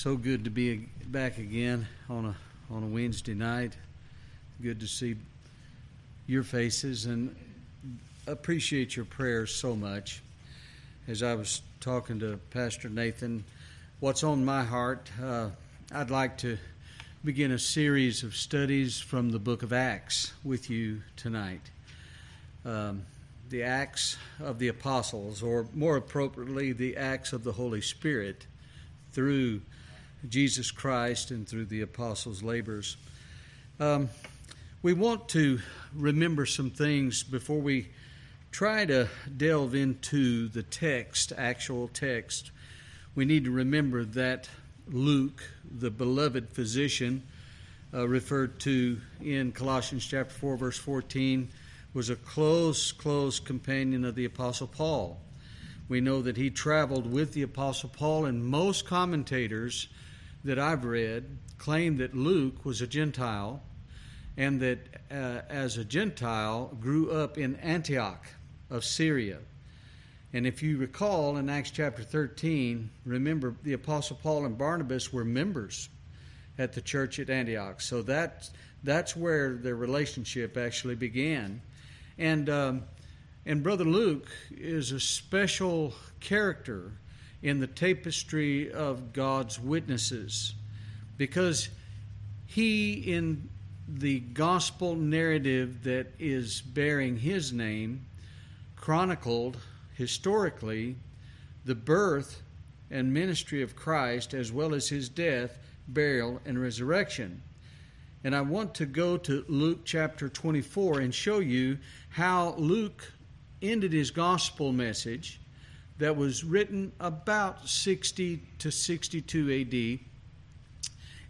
so good to be back again on a on a Wednesday night. Good to see your faces and appreciate your prayers so much. As I was talking to Pastor Nathan, what's on my heart, uh, I'd like to begin a series of studies from the book of Acts with you tonight. Um, the Acts of the Apostles, or more appropriately, the Acts of the Holy Spirit through Jesus Christ and through the apostles' labors. Um, we want to remember some things before we try to delve into the text, actual text. We need to remember that Luke, the beloved physician, uh, referred to in Colossians chapter 4, verse 14, was a close, close companion of the Apostle Paul. We know that he traveled with the Apostle Paul, and most commentators that I've read claim that Luke was a Gentile and that uh, as a Gentile grew up in Antioch of Syria. And if you recall in Acts chapter 13, remember the Apostle Paul and Barnabas were members at the church at Antioch. So that, that's where their relationship actually began. And um, and Brother Luke is a special character in the tapestry of God's witnesses because he, in the gospel narrative that is bearing his name, chronicled historically the birth and ministry of Christ as well as his death, burial, and resurrection. And I want to go to Luke chapter 24 and show you how Luke ended his gospel message that was written about 60 to 62 AD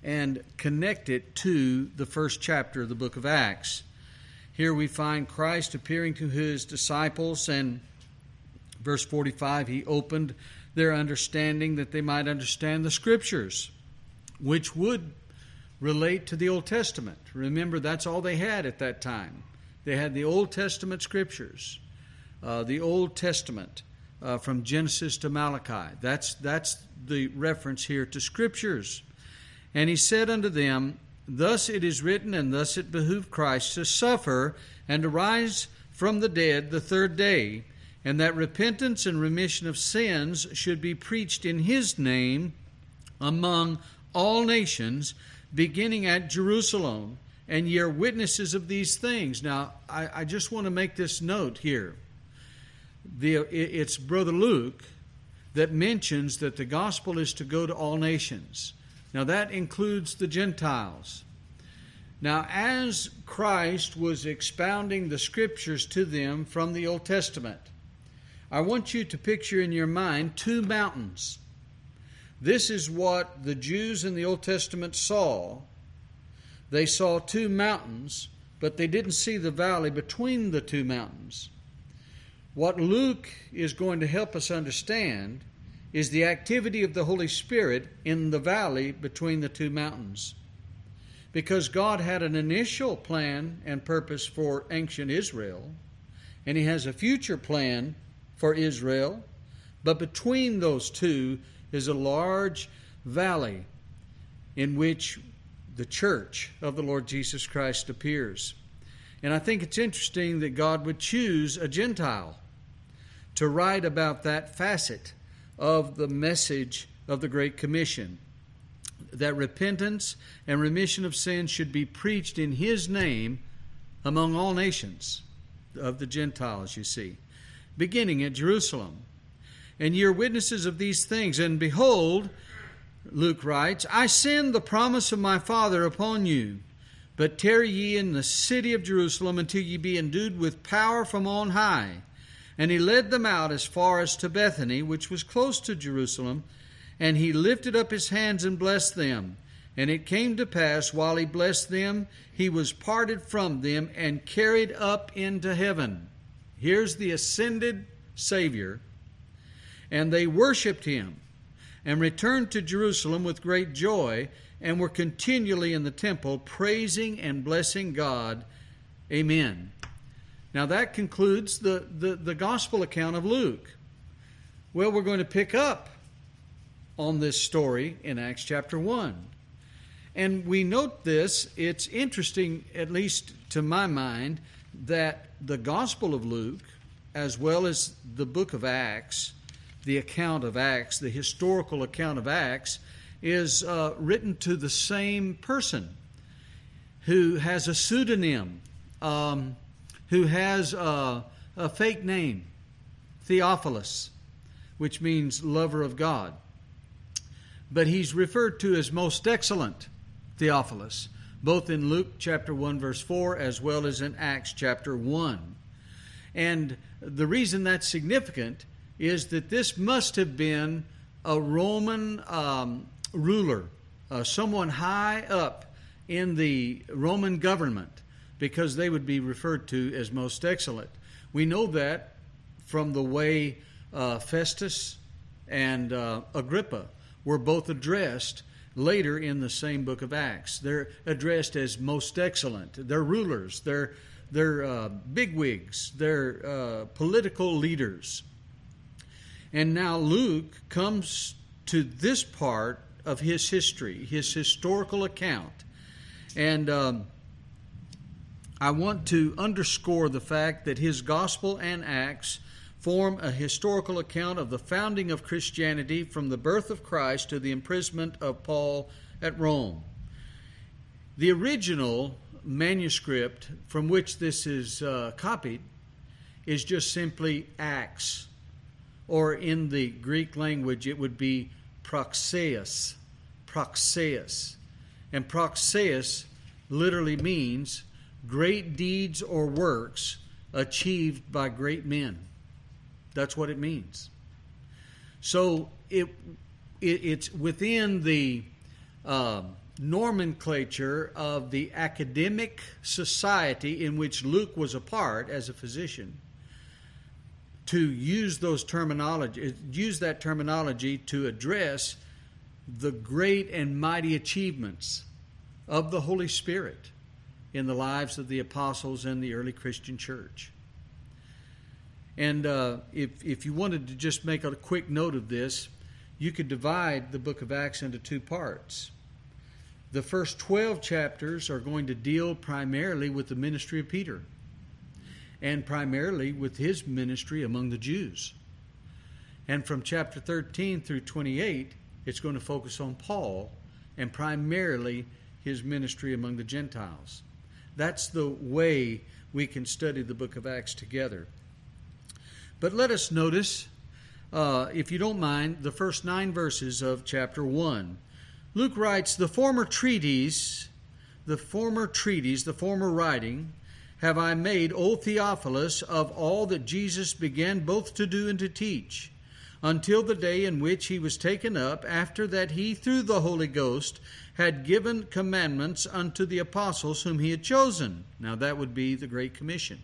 and connect it to the first chapter of the book of Acts. Here we find Christ appearing to his disciples, and verse 45 he opened their understanding that they might understand the scriptures, which would relate to the Old Testament. Remember, that's all they had at that time. They had the Old Testament scriptures uh, the Old Testament uh, from Genesis to Malachi. That's, that's the reference here to scriptures. And he said unto them, Thus it is written, and thus it behooved Christ to suffer and to rise from the dead the third day, and that repentance and remission of sins should be preached in his name among all nations, beginning at Jerusalem. And ye are witnesses of these things. Now, I, I just want to make this note here the, it's Brother Luke that mentions that the gospel is to go to all nations. Now, that includes the Gentiles. Now, as Christ was expounding the scriptures to them from the Old Testament, I want you to picture in your mind two mountains. This is what the Jews in the Old Testament saw. They saw two mountains, but they didn't see the valley between the two mountains. What Luke is going to help us understand is the activity of the Holy Spirit in the valley between the two mountains. Because God had an initial plan and purpose for ancient Israel, and He has a future plan for Israel, but between those two is a large valley in which the church of the Lord Jesus Christ appears. And I think it's interesting that God would choose a Gentile to write about that facet of the message of the Great Commission that repentance and remission of sins should be preached in His name among all nations of the Gentiles, you see, beginning at Jerusalem. And ye are witnesses of these things. And behold, Luke writes, I send the promise of my Father upon you. But tarry ye in the city of Jerusalem until ye be endued with power from on high. And he led them out as far as to Bethany, which was close to Jerusalem, and he lifted up his hands and blessed them. And it came to pass, while he blessed them, he was parted from them and carried up into heaven. Here's the ascended Savior. And they worshiped him and returned to Jerusalem with great joy and were continually in the temple praising and blessing God. Amen. Now that concludes the, the, the gospel account of Luke. Well, we're going to pick up on this story in Acts chapter 1. And we note this, it's interesting, at least to my mind, that the Gospel of Luke, as well as the book of Acts, the account of Acts, the historical account of Acts, is uh, written to the same person who has a pseudonym, um, who has a, a fake name, Theophilus, which means lover of God. But he's referred to as most excellent Theophilus, both in Luke chapter 1, verse 4, as well as in Acts chapter 1. And the reason that's significant is that this must have been a Roman um, ruler, uh, someone high up in the Roman government, because they would be referred to as most excellent. We know that from the way uh, Festus and uh, Agrippa were both addressed later in the same book of Acts. They're addressed as most excellent. They're rulers. They're they're uh, bigwigs. They're uh, political leaders. And now Luke comes to this part of his history, his historical account, and um, I want to underscore the fact that his gospel and Acts form a historical account of the founding of Christianity from the birth of Christ to the imprisonment of Paul at Rome. The original manuscript from which this is uh, copied is just simply Acts, or in the Greek language, it would be praxeis. Praxeis. And praxeis literally means great deeds or works achieved by great men. That's what it means. So it, it it's within the uh, nomenclature of the academic society in which Luke was a part as a physician to use those terminology use that terminology to address the great and mighty achievements of the Holy Spirit in the lives of the apostles and the early Christian church. And uh, if, if you wanted to just make a quick note of this, you could divide the book of Acts into two parts. The first 12 chapters are going to deal primarily with the ministry of Peter and primarily with his ministry among the Jews. And from chapter 13 through 28, it's going to focus on Paul and primarily his ministry among the Gentiles. That's the way we can study the book of Acts together. But let us notice, uh, if you don't mind, the first nine verses of chapter 1. Luke writes, The former treatise, the former treatise, the former writing, have I made, O Theophilus, of all that Jesus began both to do and to teach until the day in which he was taken up, after that he, through the Holy Ghost, had given commandments unto the apostles whom he had chosen. Now that would be the Great Commission.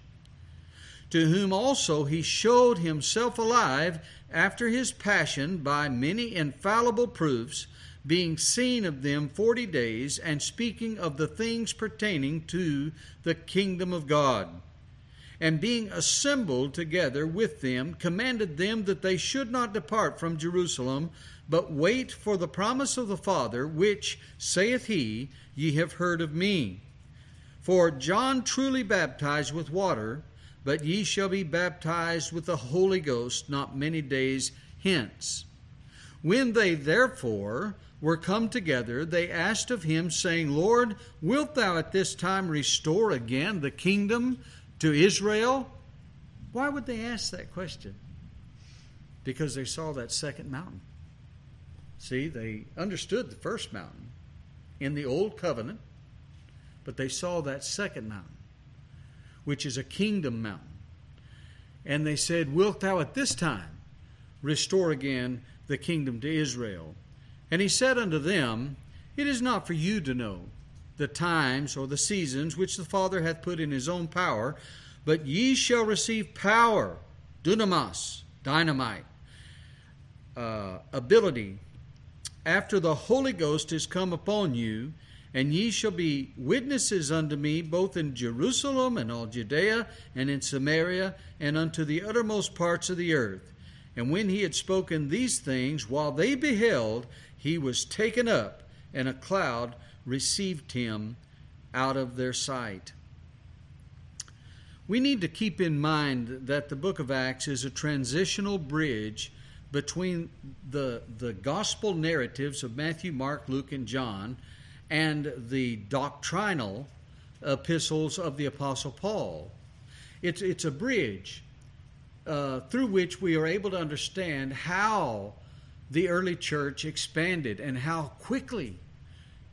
To whom also he showed himself alive after his passion by many infallible proofs, being seen of them forty days, and speaking of the things pertaining to the kingdom of God and being assembled together with them, commanded them that they should not depart from Jerusalem, but wait for the promise of the Father, which, saith he, ye have heard of me. For John truly baptized with water, but ye shall be baptized with the Holy Ghost not many days hence. When they therefore were come together, they asked of him, saying, Lord, wilt thou at this time restore again the kingdom to Israel? Why would they ask that question? Because they saw that second mountain. See, they understood the first mountain in the Old Covenant, but they saw that second mountain, which is a kingdom mountain. And they said, Wilt thou at this time restore again the kingdom to Israel? And he said unto them, It is not for you to know the times or the seasons which the Father hath put in his own power, but ye shall receive power, dunamis, dynamite, uh, ability, after the Holy Ghost is come upon you, and ye shall be witnesses unto me both in Jerusalem and all Judea and in Samaria and unto the uttermost parts of the earth. And when he had spoken these things, while they beheld, he was taken up, and a cloud received him out of their sight. We need to keep in mind that the book of Acts is a transitional bridge between the, the gospel narratives of Matthew, Mark, Luke, and John and the doctrinal epistles of the Apostle Paul. It's, it's a bridge uh, through which we are able to understand how the early church expanded and how quickly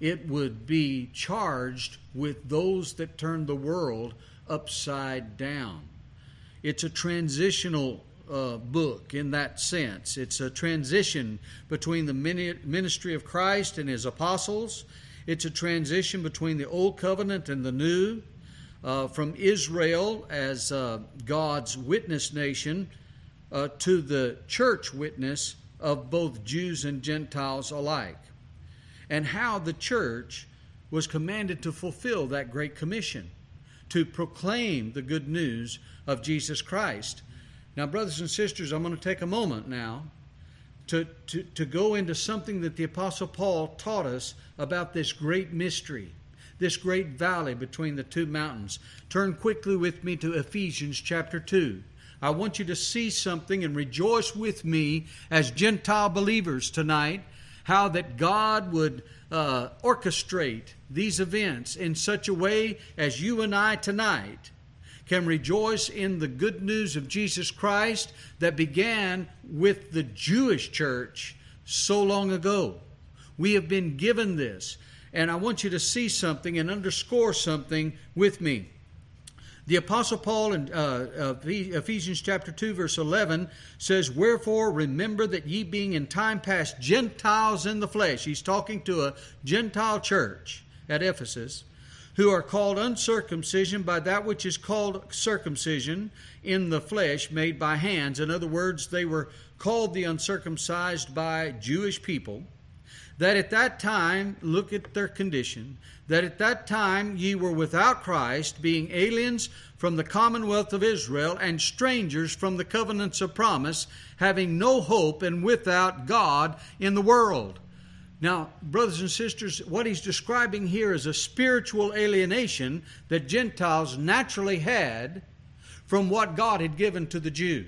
it would be charged with those that turned the world upside down. It's a transitional uh, book in that sense. It's a transition between the ministry of Christ and his apostles. It's a transition between the old covenant and the new, uh, from Israel as uh, God's witness nation uh, to the church witness of both Jews and Gentiles alike, and how the church was commanded to fulfill that great commission to proclaim the good news of Jesus Christ. Now, brothers and sisters, I'm going to take a moment now to, to, to go into something that the Apostle Paul taught us about this great mystery, this great valley between the two mountains. Turn quickly with me to Ephesians chapter 2. I want you to see something and rejoice with me as Gentile believers tonight, how that God would uh, orchestrate these events in such a way as you and I tonight can rejoice in the good news of Jesus Christ that began with the Jewish church so long ago. We have been given this. And I want you to see something and underscore something with me. The Apostle Paul in uh, Ephesians chapter 2, verse 11 says, Wherefore remember that ye being in time past Gentiles in the flesh. He's talking to a Gentile church at Ephesus who are called uncircumcision by that which is called circumcision in the flesh made by hands. In other words, they were called the uncircumcised by Jewish people. That at that time, look at their condition, that at that time ye were without Christ, being aliens from the commonwealth of Israel and strangers from the covenants of promise, having no hope and without God in the world. Now, brothers and sisters, what he's describing here is a spiritual alienation that Gentiles naturally had from what God had given to the Jew,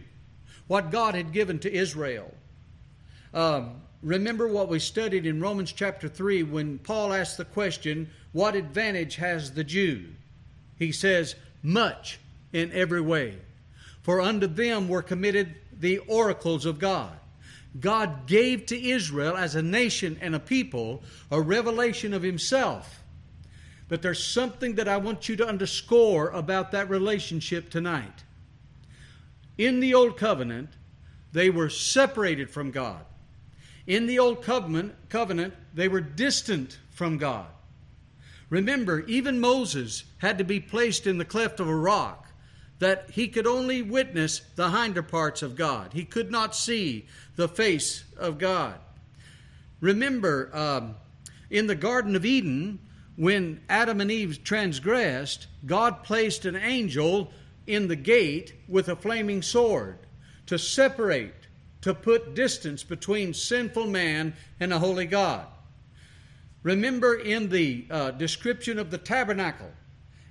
what God had given to Israel. Um, remember what we studied in Romans chapter 3 when Paul asked the question, What advantage has the Jew? He says, Much in every way. For unto them were committed the oracles of God. God gave to Israel as a nation and a people a revelation of Himself. But there's something that I want you to underscore about that relationship tonight. In the Old Covenant, they were separated from God. In the Old Covenant, covenant they were distant from God. Remember, even Moses had to be placed in the cleft of a rock that he could only witness the hinder parts of God. He could not see the face of God. Remember, um, in the Garden of Eden, when Adam and Eve transgressed, God placed an angel in the gate with a flaming sword to separate, to put distance between sinful man and a holy God. Remember in the uh, description of the tabernacle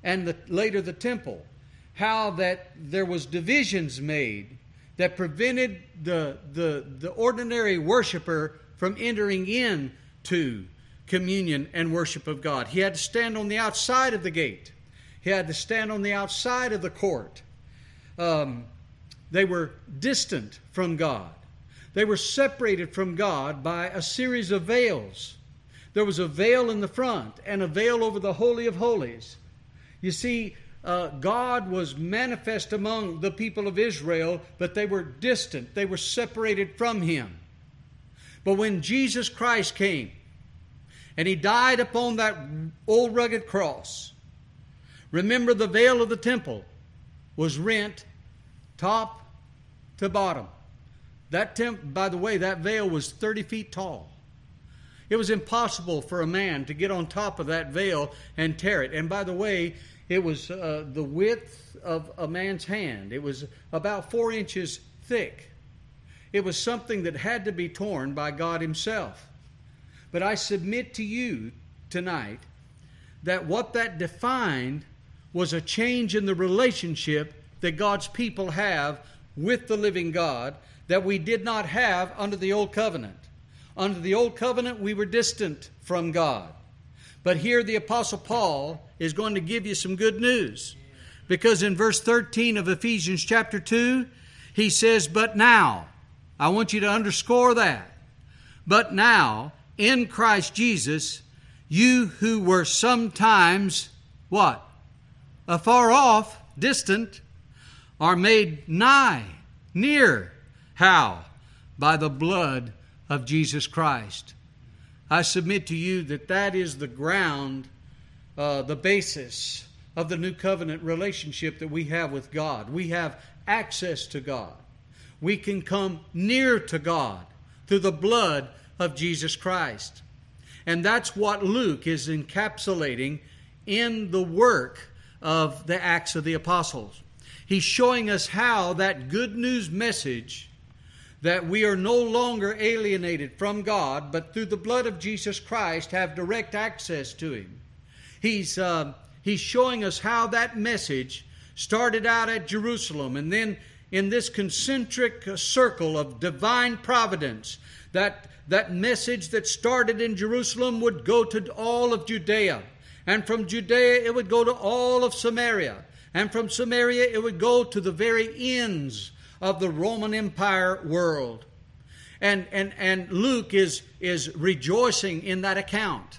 and the, later the temple, how that there was divisions made that prevented the, the, the ordinary worshiper from entering in to communion and worship of God. He had to stand on the outside of the gate. He had to stand on the outside of the court. Um, they were distant from God. They were separated from God by a series of veils. There was a veil in the front and a veil over the Holy of Holies. You see, uh, God was manifest among the people of Israel, but they were distant, they were separated from Him. But when Jesus Christ came and He died upon that old rugged cross, remember the veil of the temple was rent top to bottom. That temp, by the way, that veil was 30 feet tall. It was impossible for a man to get on top of that veil and tear it. And by the way, it was uh, the width of a man's hand. It was about four inches thick. it was something that had to be torn by God Himself. But I submit to you tonight that what that defined was a change in the relationship that God's people have with the living God that we did not have under the old covenant. Under the old covenant, we were distant from God. But here, the Apostle Paul is going to give you some good news. Because in verse 13 of Ephesians chapter 2, he says, But now, I want you to underscore that. But now, in Christ Jesus, you who were sometimes what? Afar off, distant, are made nigh, near. How? By the blood of Jesus Christ. I submit to you that that is the ground, uh, the basis of the new covenant relationship that we have with God. We have access to God. We can come near to God through the blood of Jesus Christ. And that's what Luke is encapsulating in the work of the Acts of the Apostles. He's showing us how that good news message that we are no longer alienated from God, but through the blood of Jesus Christ have direct access to Him. He's, uh, he's showing us how that message started out at Jerusalem and then in this concentric circle of divine providence, that, that message that started in Jerusalem would go to all of Judea. And from Judea, it would go to all of Samaria. And from Samaria, it would go to the very ends of the Roman Empire world. And, and, and Luke is, is rejoicing in that account.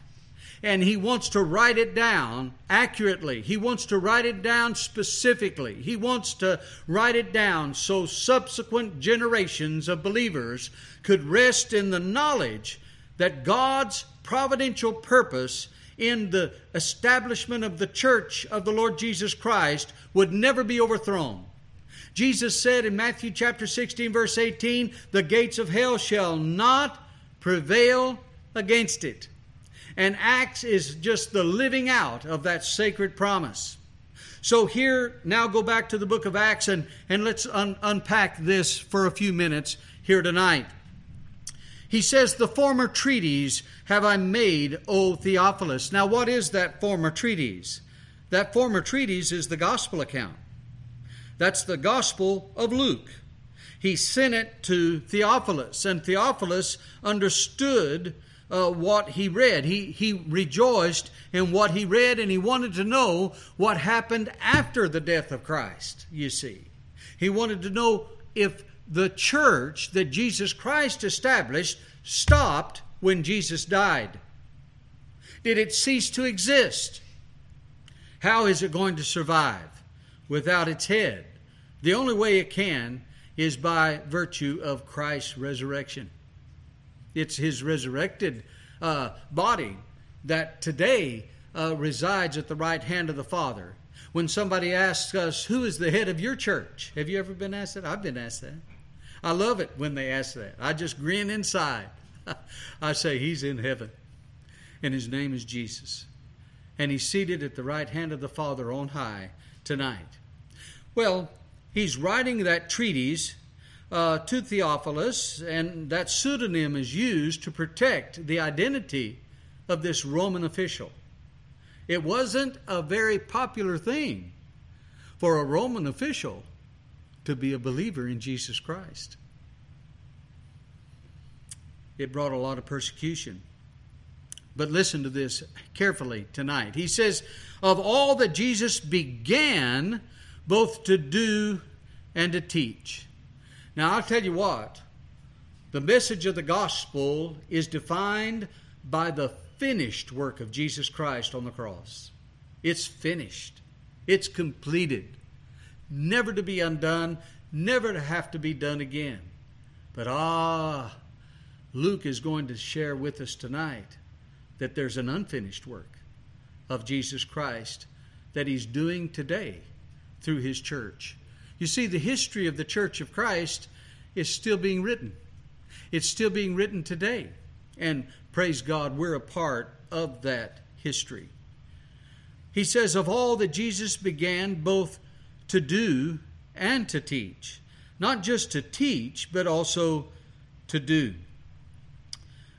And he wants to write it down accurately. He wants to write it down specifically. He wants to write it down so subsequent generations of believers could rest in the knowledge that God's providential purpose in the establishment of the church of the Lord Jesus Christ would never be overthrown. Jesus said in Matthew chapter 16, verse 18, the gates of hell shall not prevail against it. And Acts is just the living out of that sacred promise. So here, now go back to the book of Acts and, and let's un- unpack this for a few minutes here tonight. He says, The former treaties have I made, O Theophilus. Now, what is that former treatise? That former treatise is the gospel account. That's the Gospel of Luke. He sent it to Theophilus, and Theophilus understood uh, what he read. He, he rejoiced in what he read, and he wanted to know what happened after the death of Christ, you see. He wanted to know if the church that Jesus Christ established stopped when Jesus died. Did it cease to exist? How is it going to survive? Without its head. The only way it can is by virtue of Christ's resurrection. It's his resurrected uh, body that today uh, resides at the right hand of the Father. When somebody asks us, Who is the head of your church? Have you ever been asked that? I've been asked that. I love it when they ask that. I just grin inside. I say, He's in heaven, and His name is Jesus. And He's seated at the right hand of the Father on high tonight? Well, he's writing that treatise uh, to Theophilus, and that pseudonym is used to protect the identity of this Roman official. It wasn't a very popular thing for a Roman official to be a believer in Jesus Christ. It brought a lot of persecution. But listen to this carefully tonight. He says, Of all that Jesus began both to do and to teach. Now, I'll tell you what, the message of the gospel is defined by the finished work of Jesus Christ on the cross. It's finished, it's completed, never to be undone, never to have to be done again. But ah, Luke is going to share with us tonight that there's an unfinished work of Jesus Christ that he's doing today through his church. You see, the history of the church of Christ is still being written. It's still being written today. And praise God, we're a part of that history. He says, Of all that Jesus began both to do and to teach. not just to teach, but also to do.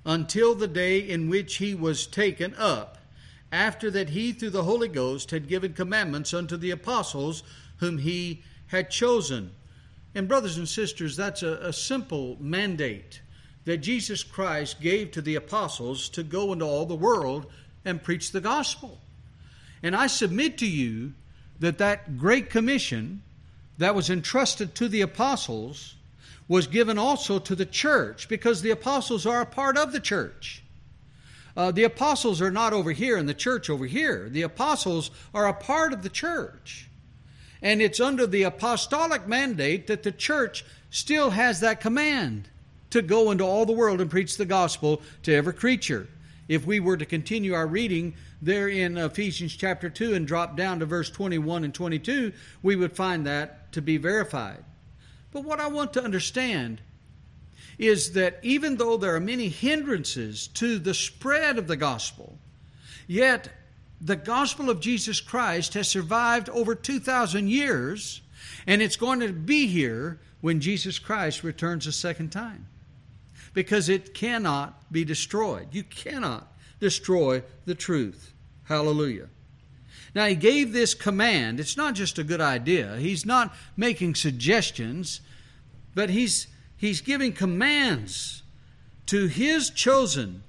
Until the day in which he was taken up, after that he, through the Holy Ghost, had given commandments unto the apostles whom he had chosen. And, brothers and sisters, that's a, a simple mandate that Jesus Christ gave to the apostles to go into all the world and preach the gospel. And I submit to you that that great commission that was entrusted to the apostles was given also to the church because the apostles are a part of the church. Uh, the apostles are not over here and the church over here. The apostles are a part of the church. And it's under the apostolic mandate that the church still has that command to go into all the world and preach the gospel to every creature. If we were to continue our reading there in Ephesians chapter 2 and drop down to verse 21 and 22, we would find that to be verified. But what I want to understand is that even though there are many hindrances to the spread of the gospel, yet the gospel of Jesus Christ has survived over 2,000 years, and it's going to be here when Jesus Christ returns a second time. Because it cannot be destroyed. You cannot destroy the truth. Hallelujah. Now, he gave this command. It's not just a good idea. He's not making suggestions, but he's, he's giving commands to his chosen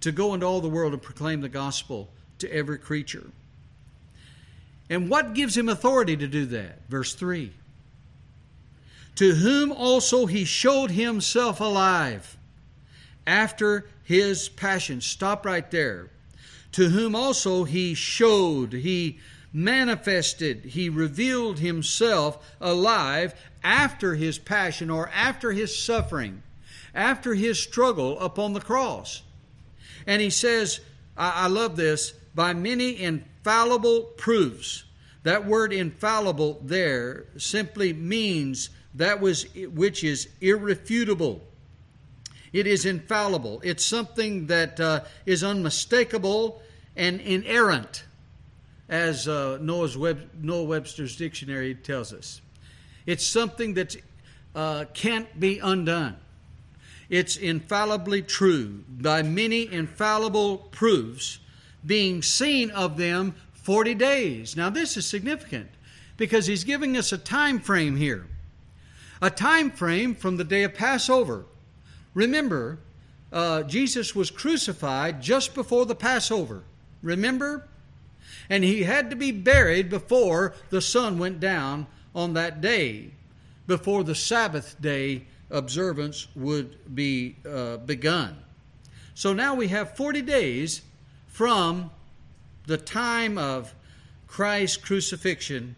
to go into all the world and proclaim the gospel to every creature. And what gives him authority to do that? Verse 3 To whom also he showed himself alive after his passion. Stop right there. To whom also he showed, he manifested, he revealed himself alive after his passion or after his suffering, after his struggle upon the cross. And he says, I, I love this, by many infallible proofs. That word infallible there simply means that was which is irrefutable. It is infallible. It's something that uh, is unmistakable and inerrant, as uh, Noah's Web, Noah Webster's dictionary tells us. It's something that uh, can't be undone. It's infallibly true by many infallible proofs being seen of them 40 days. Now, this is significant because he's giving us a time frame here. A time frame from the day of Passover. Remember, uh, Jesus was crucified just before the Passover. Remember? And he had to be buried before the sun went down on that day, before the Sabbath day observance would be uh, begun. So now we have 40 days from the time of Christ's crucifixion,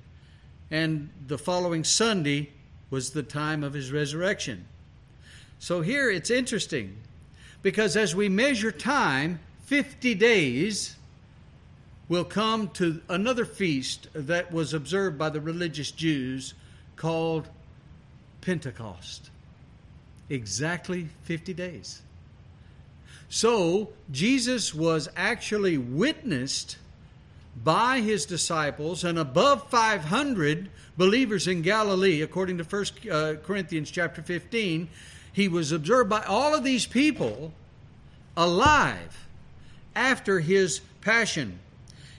and the following Sunday was the time of his resurrection. So here it's interesting because as we measure time, 50 days will come to another feast that was observed by the religious Jews called Pentecost. Exactly 50 days. So, Jesus was actually witnessed by his disciples and above 500 believers in Galilee, according to 1 uh, Corinthians chapter 15. He was observed by all of these people alive after his passion.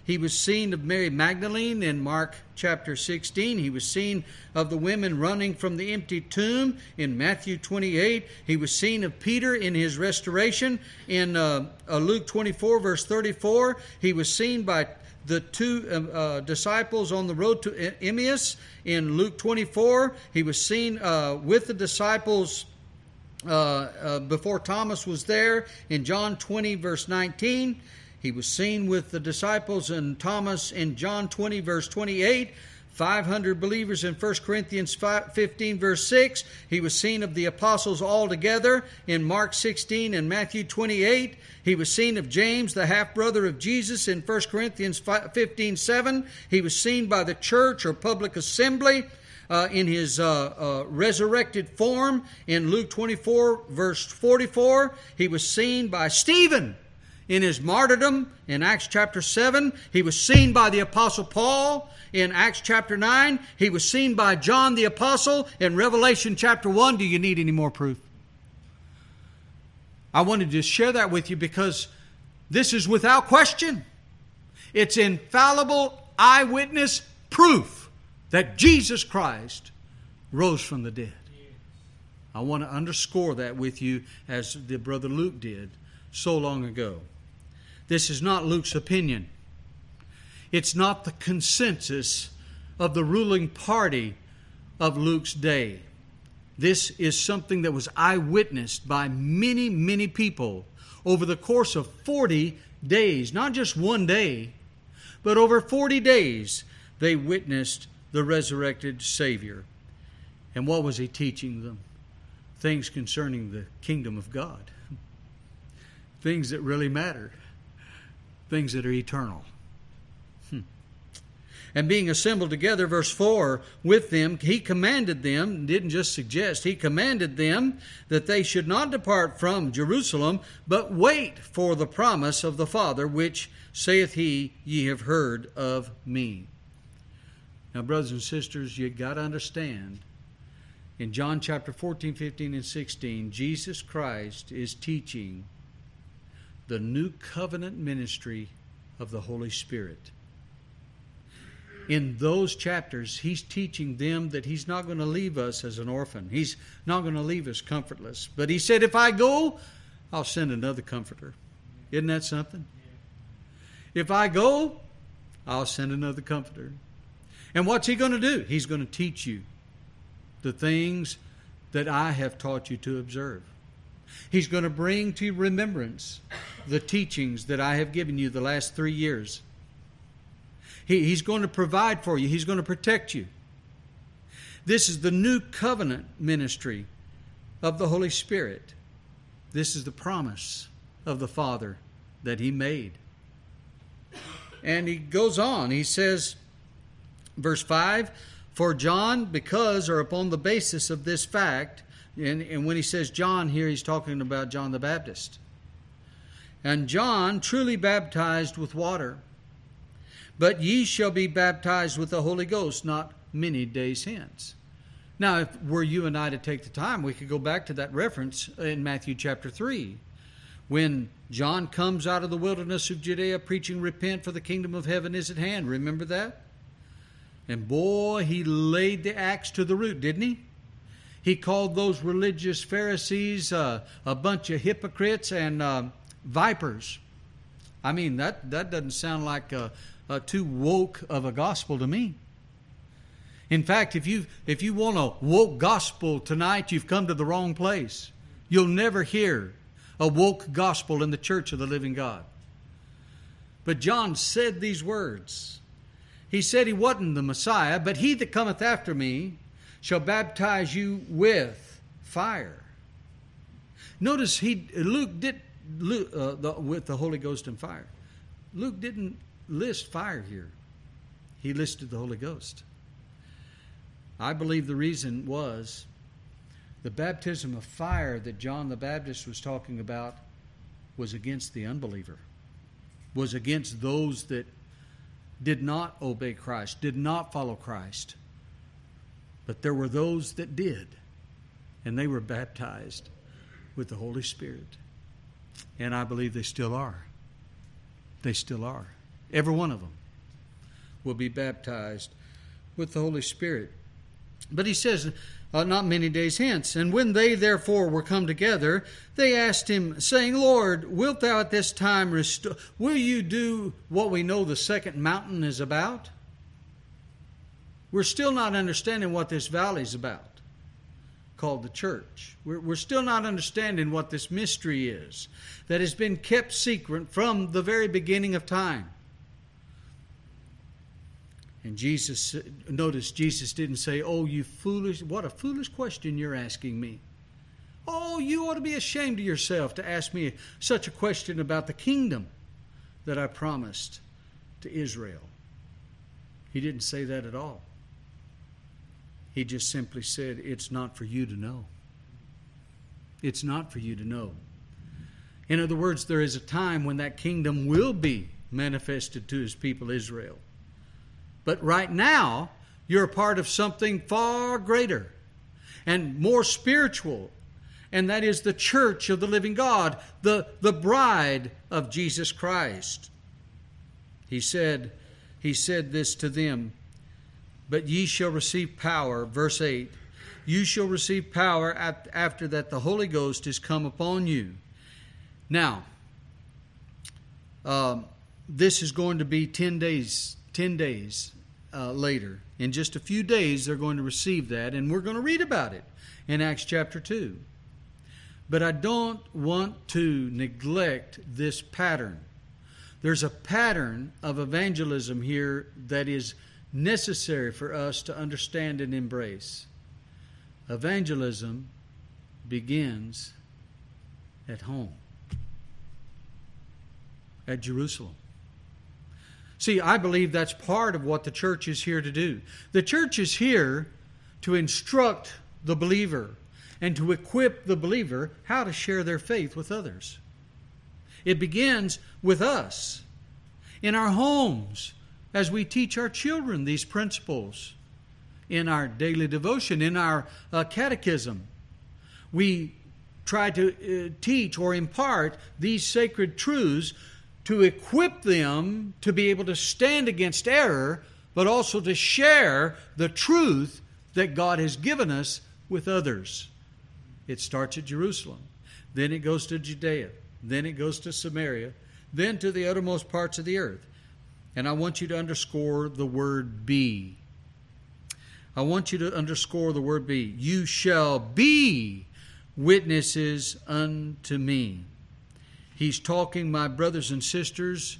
He was seen of Mary Magdalene in Mark chapter 16. He was seen of the women running from the empty tomb in Matthew 28. He was seen of Peter in his restoration in uh, uh, Luke 24, verse 34. He was seen by the two uh, uh disciples on the road to Emmaus in Luke 24. He was seen uh, with the disciples. Uh, uh, before Thomas was there in John 20, verse 19. He was seen with the disciples and Thomas in John 20, verse 28. 500 believers in 1 Corinthians 15, verse 6. He was seen of the apostles all together in Mark 16 and Matthew 28. He was seen of James, the half brother of Jesus, in 1 Corinthians 15, 7. He was seen by the church or public assembly. Uh, in his uh, uh, resurrected form in Luke 24, verse 44. He was seen by Stephen in his martyrdom in Acts chapter 7. He was seen by the Apostle Paul in Acts chapter 9. He was seen by John the Apostle in Revelation chapter 1. Do you need any more proof? I wanted to share that with you because this is without question. It's infallible eyewitness proof that Jesus Christ rose from the dead. I want to underscore that with you as the brother Luke did so long ago. This is not Luke's opinion. It's not the consensus of the ruling party of Luke's day. This is something that was eyewitnessed by many, many people over the course of 40 days, not just one day, but over 40 days, they witnessed the resurrected Savior. And what was he teaching them? Things concerning the kingdom of God, things that really matter, things that are eternal. Hmm. And being assembled together, verse 4, with them, he commanded them, didn't just suggest, he commanded them that they should not depart from Jerusalem, but wait for the promise of the Father, which saith he, Ye have heard of me. Now, brothers and sisters, you got to understand in John chapter 14, 15, and 16, Jesus Christ is teaching the new covenant ministry of the Holy Spirit. In those chapters, he's teaching them that he's not going to leave us as an orphan. He's not going to leave us comfortless. But he said, If I go, I'll send another comforter. Isn't that something? If I go, I'll send another comforter. And what's he going to do? He's going to teach you the things that I have taught you to observe. He's going to bring to remembrance the teachings that I have given you the last three years. He, he's going to provide for you, He's going to protect you. This is the new covenant ministry of the Holy Spirit. This is the promise of the Father that He made. And He goes on, He says, verse 5 For John, because or upon the basis of this fact, and, and when he says John here, he's talking about John the Baptist. And John truly baptized with water, but ye shall be baptized with the Holy Ghost not many days hence. Now, if were you and I to take the time, we could go back to that reference in Matthew chapter 3 when John comes out of the wilderness of Judea preaching, Repent, for the kingdom of heaven is at hand. Remember that? And boy, he laid the axe to the root, didn't he? He called those religious Pharisees uh, a bunch of hypocrites and uh, vipers. I mean, that, that doesn't sound like a, a too woke of a gospel to me. In fact, if you if you want a woke gospel tonight, you've come to the wrong place. You'll never hear a woke gospel in the church of the living God. But John said these words. He said he wasn't the Messiah, but he that cometh after me shall baptize you with fire. Notice he Luke did Luke, uh, the, with the Holy Ghost and fire. Luke didn't list fire here. He listed the Holy Ghost. I believe the reason was the baptism of fire that John the Baptist was talking about was against the unbeliever, was against those that did not obey Christ, did not follow Christ. But there were those that did, and they were baptized with the Holy Spirit. And I believe they still are. They still are. Every one of them will be baptized with the Holy Spirit. But he says, uh, not many days hence. And when they therefore were come together, they asked him, saying, Lord, wilt thou at this time restore? Will you do what we know the second mountain is about? We're still not understanding what this valley is about, called the church. We're, we're still not understanding what this mystery is that has been kept secret from the very beginning of time. And Jesus, notice Jesus didn't say, Oh, you foolish, what a foolish question you're asking me. Oh, you ought to be ashamed of yourself to ask me such a question about the kingdom that I promised to Israel. He didn't say that at all. He just simply said, It's not for you to know. It's not for you to know. In other words, there is a time when that kingdom will be manifested to his people Israel. But right now, you're a part of something far greater and more spiritual, and that is the church of the living God, the, the bride of Jesus Christ. He said, he said this to them, but ye shall receive power, verse 8. You shall receive power after that the Holy Ghost is come upon you. Now, um, this is going to be 10 days, 10 days uh, later. In just a few days, they're going to receive that, and we're going to read about it in Acts chapter 2. But I don't want to neglect this pattern. There's a pattern of evangelism here that is necessary for us to understand and embrace. Evangelism begins at home, at Jerusalem. See, I believe that's part of what the church is here to do. The church is here to instruct the believer and to equip the believer how to share their faith with others. It begins with us in our homes as we teach our children these principles in our daily devotion, in our uh, catechism. We try to uh, teach or impart these sacred truths to equip them to be able to stand against error, but also to share the truth that God has given us with others. It starts at Jerusalem, then it goes to Judea, then it goes to Samaria, then to the uttermost parts of the earth. And I want you to underscore the word be. I want you to underscore the word be. You shall be witnesses unto me. He's talking, my brothers and sisters,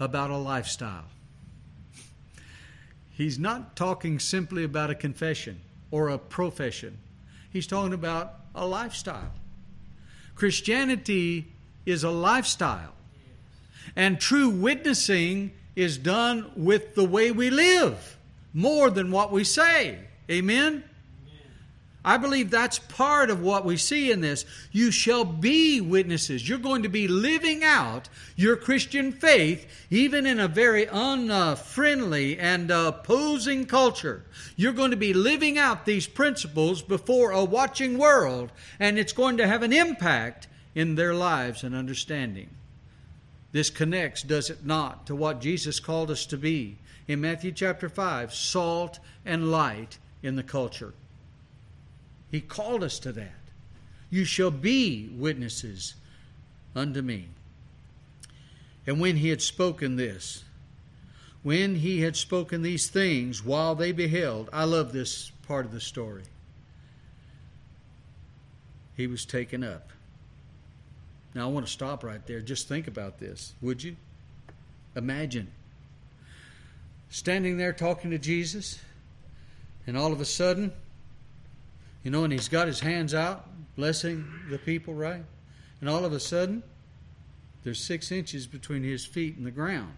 about a lifestyle. He's not talking simply about a confession or a profession. He's talking about a lifestyle. Christianity is a lifestyle. And true witnessing is done with the way we live more than what we say. Amen? I believe that's part of what we see in this. You shall be witnesses. You're going to be living out your Christian faith even in a very unfriendly and opposing culture. You're going to be living out these principles before a watching world, and it's going to have an impact in their lives and understanding. This connects, does it not, to what Jesus called us to be in Matthew chapter 5 salt and light in the culture. He called us to that. You shall be witnesses unto me. And when he had spoken this, when he had spoken these things while they beheld, I love this part of the story. He was taken up. Now, I want to stop right there. Just think about this, would you? Imagine standing there talking to Jesus, and all of a sudden, you know, and he's got his hands out, blessing the people, right? And all of a sudden, there's six inches between his feet and the ground.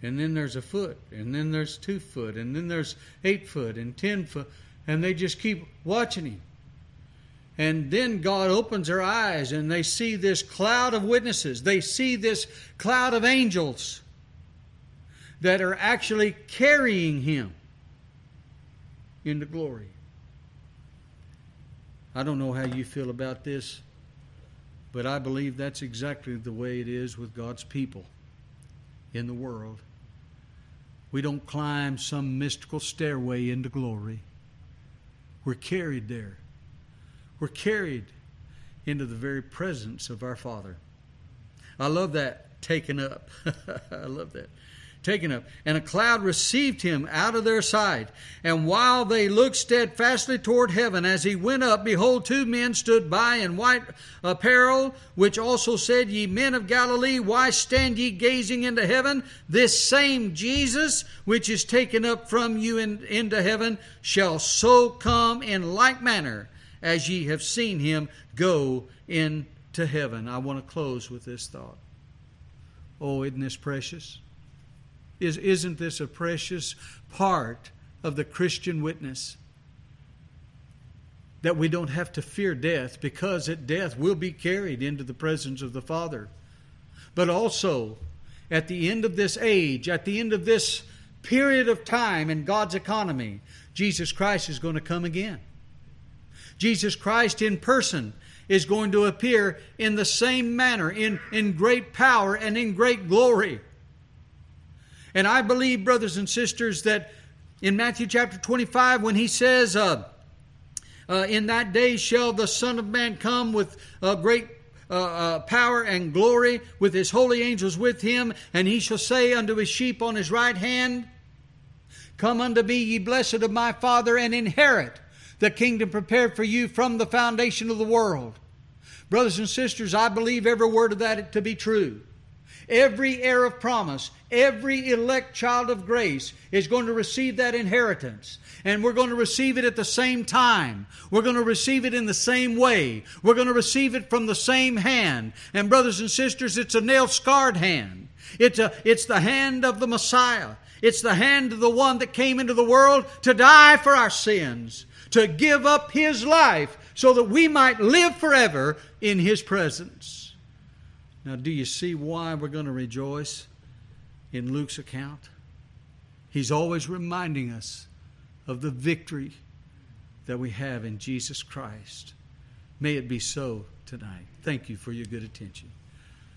And then there's a foot, and then there's two foot, and then there's eight foot and ten foot, and they just keep watching him. And then God opens their eyes and they see this cloud of witnesses. They see this cloud of angels that are actually carrying him into glory. I don't know how you feel about this, but I believe that's exactly the way it is with God's people in the world. We don't climb some mystical stairway into glory. We're carried there. We're carried into the very presence of our Father. I love that taken up. I love that taken up. And a cloud received him out of their sight. And while they looked steadfastly toward heaven as he went up, behold, two men stood by in white apparel, which also said, Ye men of Galilee, why stand ye gazing into heaven? This same Jesus, which is taken up from you in, into heaven, shall so come in like manner as ye have seen him go into heaven. I want to close with this thought. Oh, isn't this precious? Is, isn't this a precious part of the Christian witness? that we don't have to fear death because at death we'll be carried into the presence of the Father. But also, at the end of this age, at the end of this period of time in God's economy, Jesus Christ is going to come again. Jesus Christ in person is going to appear in the same manner, in, in great power and in great glory. And I believe, brothers and sisters, that in Matthew chapter 25, when he says, uh, uh, In that day shall the Son of Man come with uh, great uh, power and glory, with his holy angels with him, and he shall say unto his sheep on his right hand, Come unto me, ye blessed of my Father, and inherit the kingdom prepared for you from the foundation of the world. Brothers and sisters, I believe every word of that to be true. Every heir of promise, every elect child of grace is going to receive that inheritance. And we're going to receive it at the same time. We're going to receive it in the same way. We're going to receive it from the same hand. And, brothers and sisters, it's a nail scarred hand. It's, a, it's the hand of the Messiah. It's the hand of the one that came into the world to die for our sins, to give up his life so that we might live forever in his presence. Now, do you see why we're going to rejoice in Luke's account? He's always reminding us of the victory that we have in Jesus Christ. May it be so tonight. Thank you for your good attention.